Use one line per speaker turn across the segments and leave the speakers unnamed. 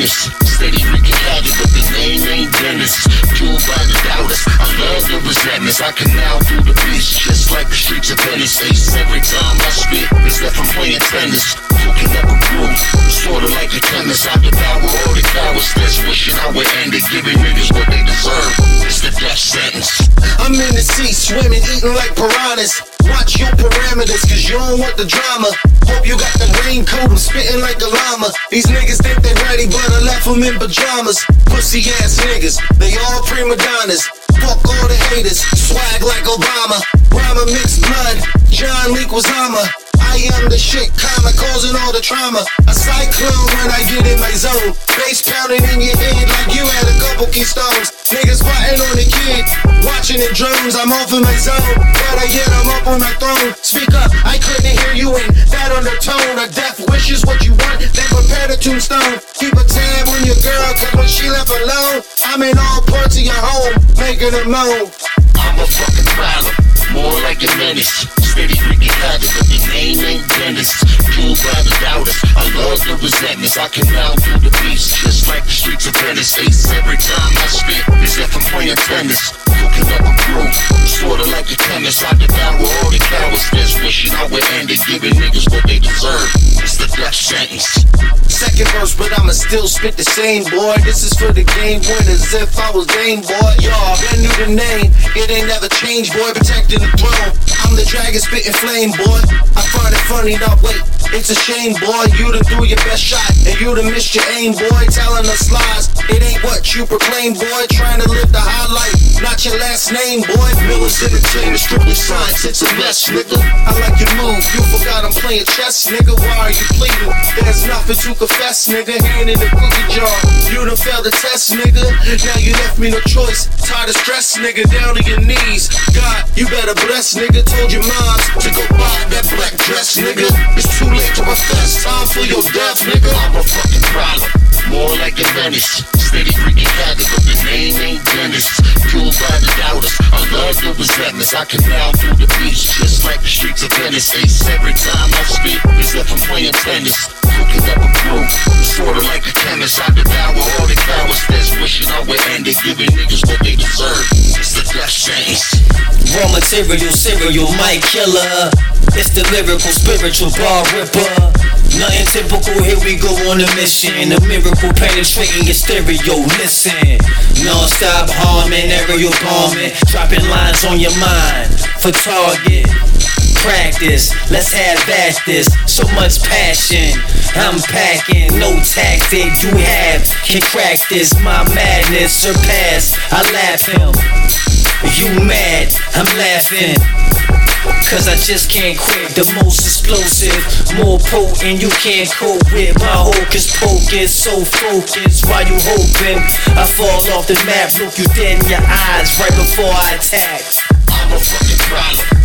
Dennis. Steady, we get but the name ain't Dennis. Fueled by the doubters, I love the resentments. I can now do the beats just like the streets of Venice. Ace every time I spit, it's like I'm playing tennis. Hooking up a groove, sorta like a chemist. I devour all the flowers, that's wishing I would end it. Giving niggas what they deserve. It's the death sentence.
I'm in the sea, swimming, eating like piranhas. Watch your parameters, cause you don't want the drama. Hope you got the green raincoat, I'm spitting like a llama. These niggas think they ready, but I left them in pajamas. Pussy ass niggas, they all prima donnas. Fuck all the haters, swag like Obama. Rama mixed blood, John Leak was. I am the shit, karma causing all the trauma. A cyclone when I get in my zone. Bass pounding in your head like you had a couple keystones. Niggas fighting on the kid, watching the drones. I'm off in my zone, I get I'm up on my throne. Speak up, I couldn't hear you in that undertone. A death wish is what you want, then prepare the tombstone. Keep a tab on your girl, cause when she left alone, I'm in all parts of your home, making a moan.
I'm a fucking problem, more like a menace. Steady freaking havoc, but the name ain't Dennis. Fueled by the doubters, I love the resentments. I can now do the beast, just like the streets of Venice. Ace every time I spit, as if I'm playing tennis. Cooking up a brew, sorta like a chemist. I devour all the cowards that's wishing I would end it, giving niggas what they deserve. It's the death sentence.
Still spit the same, boy. This is for the game winners, if I was game, boy. Y'all been knew the name, it ain't never changed, boy. Protecting the throne. I'm the dragon spitting flame, boy. I find it funny, now wait, it's a shame, boy. You done threw your best shot, and you done missed your aim, boy. Telling us lies, it ain't what you proclaim, boy. Trying to live the high life, not your last name, boy. Miller's entertainment, strictly science, it's a mess, nigga. I like your move, you forgot I'm playing chess, nigga. Why are you pleading? There's nothing to confess, nigga. Hand in the cookie jar, you done failed the test, nigga. Now you left me no choice, tired of stress, nigga. Down to your knees, God, you better bless, nigga. Told your moms to go buy that black dress, nigga. It's too late to profess, time for your death, nigga.
Menace. Steady freaking havoc, but the name ain't Dennis. Fueled by the doubters, I love the resentments. I can now do the beast, just like the streets of Venice. Ace every time I speak, it's if I'm playing tennis. Cooking up a brew, sorta like a chemist. I devour all the cowards that's wishing I would end it, giving niggas what they deserve. It's the death sentence.
Raw material, serial, mic killer. It's the lyrical, spiritual bar ripper. Nothing typical, here we go on a mission. A miracle penetrating your stereo. Listen, non-stop harming, aerial bombing, dropping lines on your mind for target. Practice, let's have at this. So much passion, I'm packing. No tactic you have can crack this. My madness surpass. I laugh him. You mad? I'm laughing. Cause I just can't quit. The most explosive, more potent, you can't cope with. My hocus pocus, so focused. Why you hoping I fall off the map, look you dead in your eyes right before I attack.
I'm a fucking problem,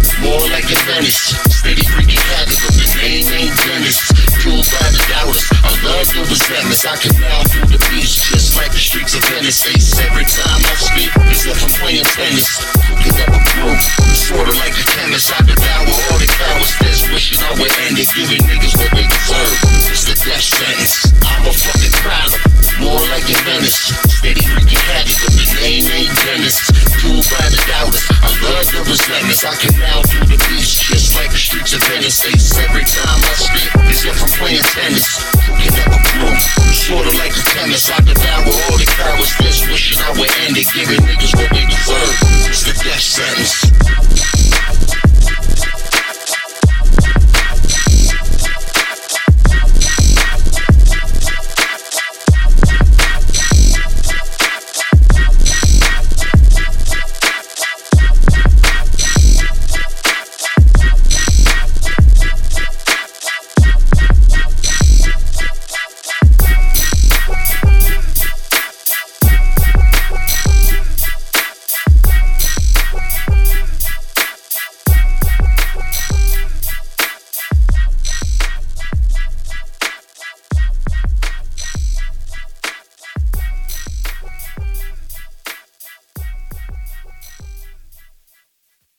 every time I speak, as if I'm playing tennis. Cooking up a brew, sorta like a chemist. I devour all the cowards that's wishing I would end it, giving niggas what they deserve. It's the death sentence. I'm a fucking problem, more like a menace. Steady freaking havoc, but the name ain't Dennis. Fueled by the doubters, I love the resentments. I can now do the beast, just like the streets of Venice. Ace every time I speak, as if I'm playing tennis. Cooking up a brew, sorta like a chemist. I devour all the cowards that's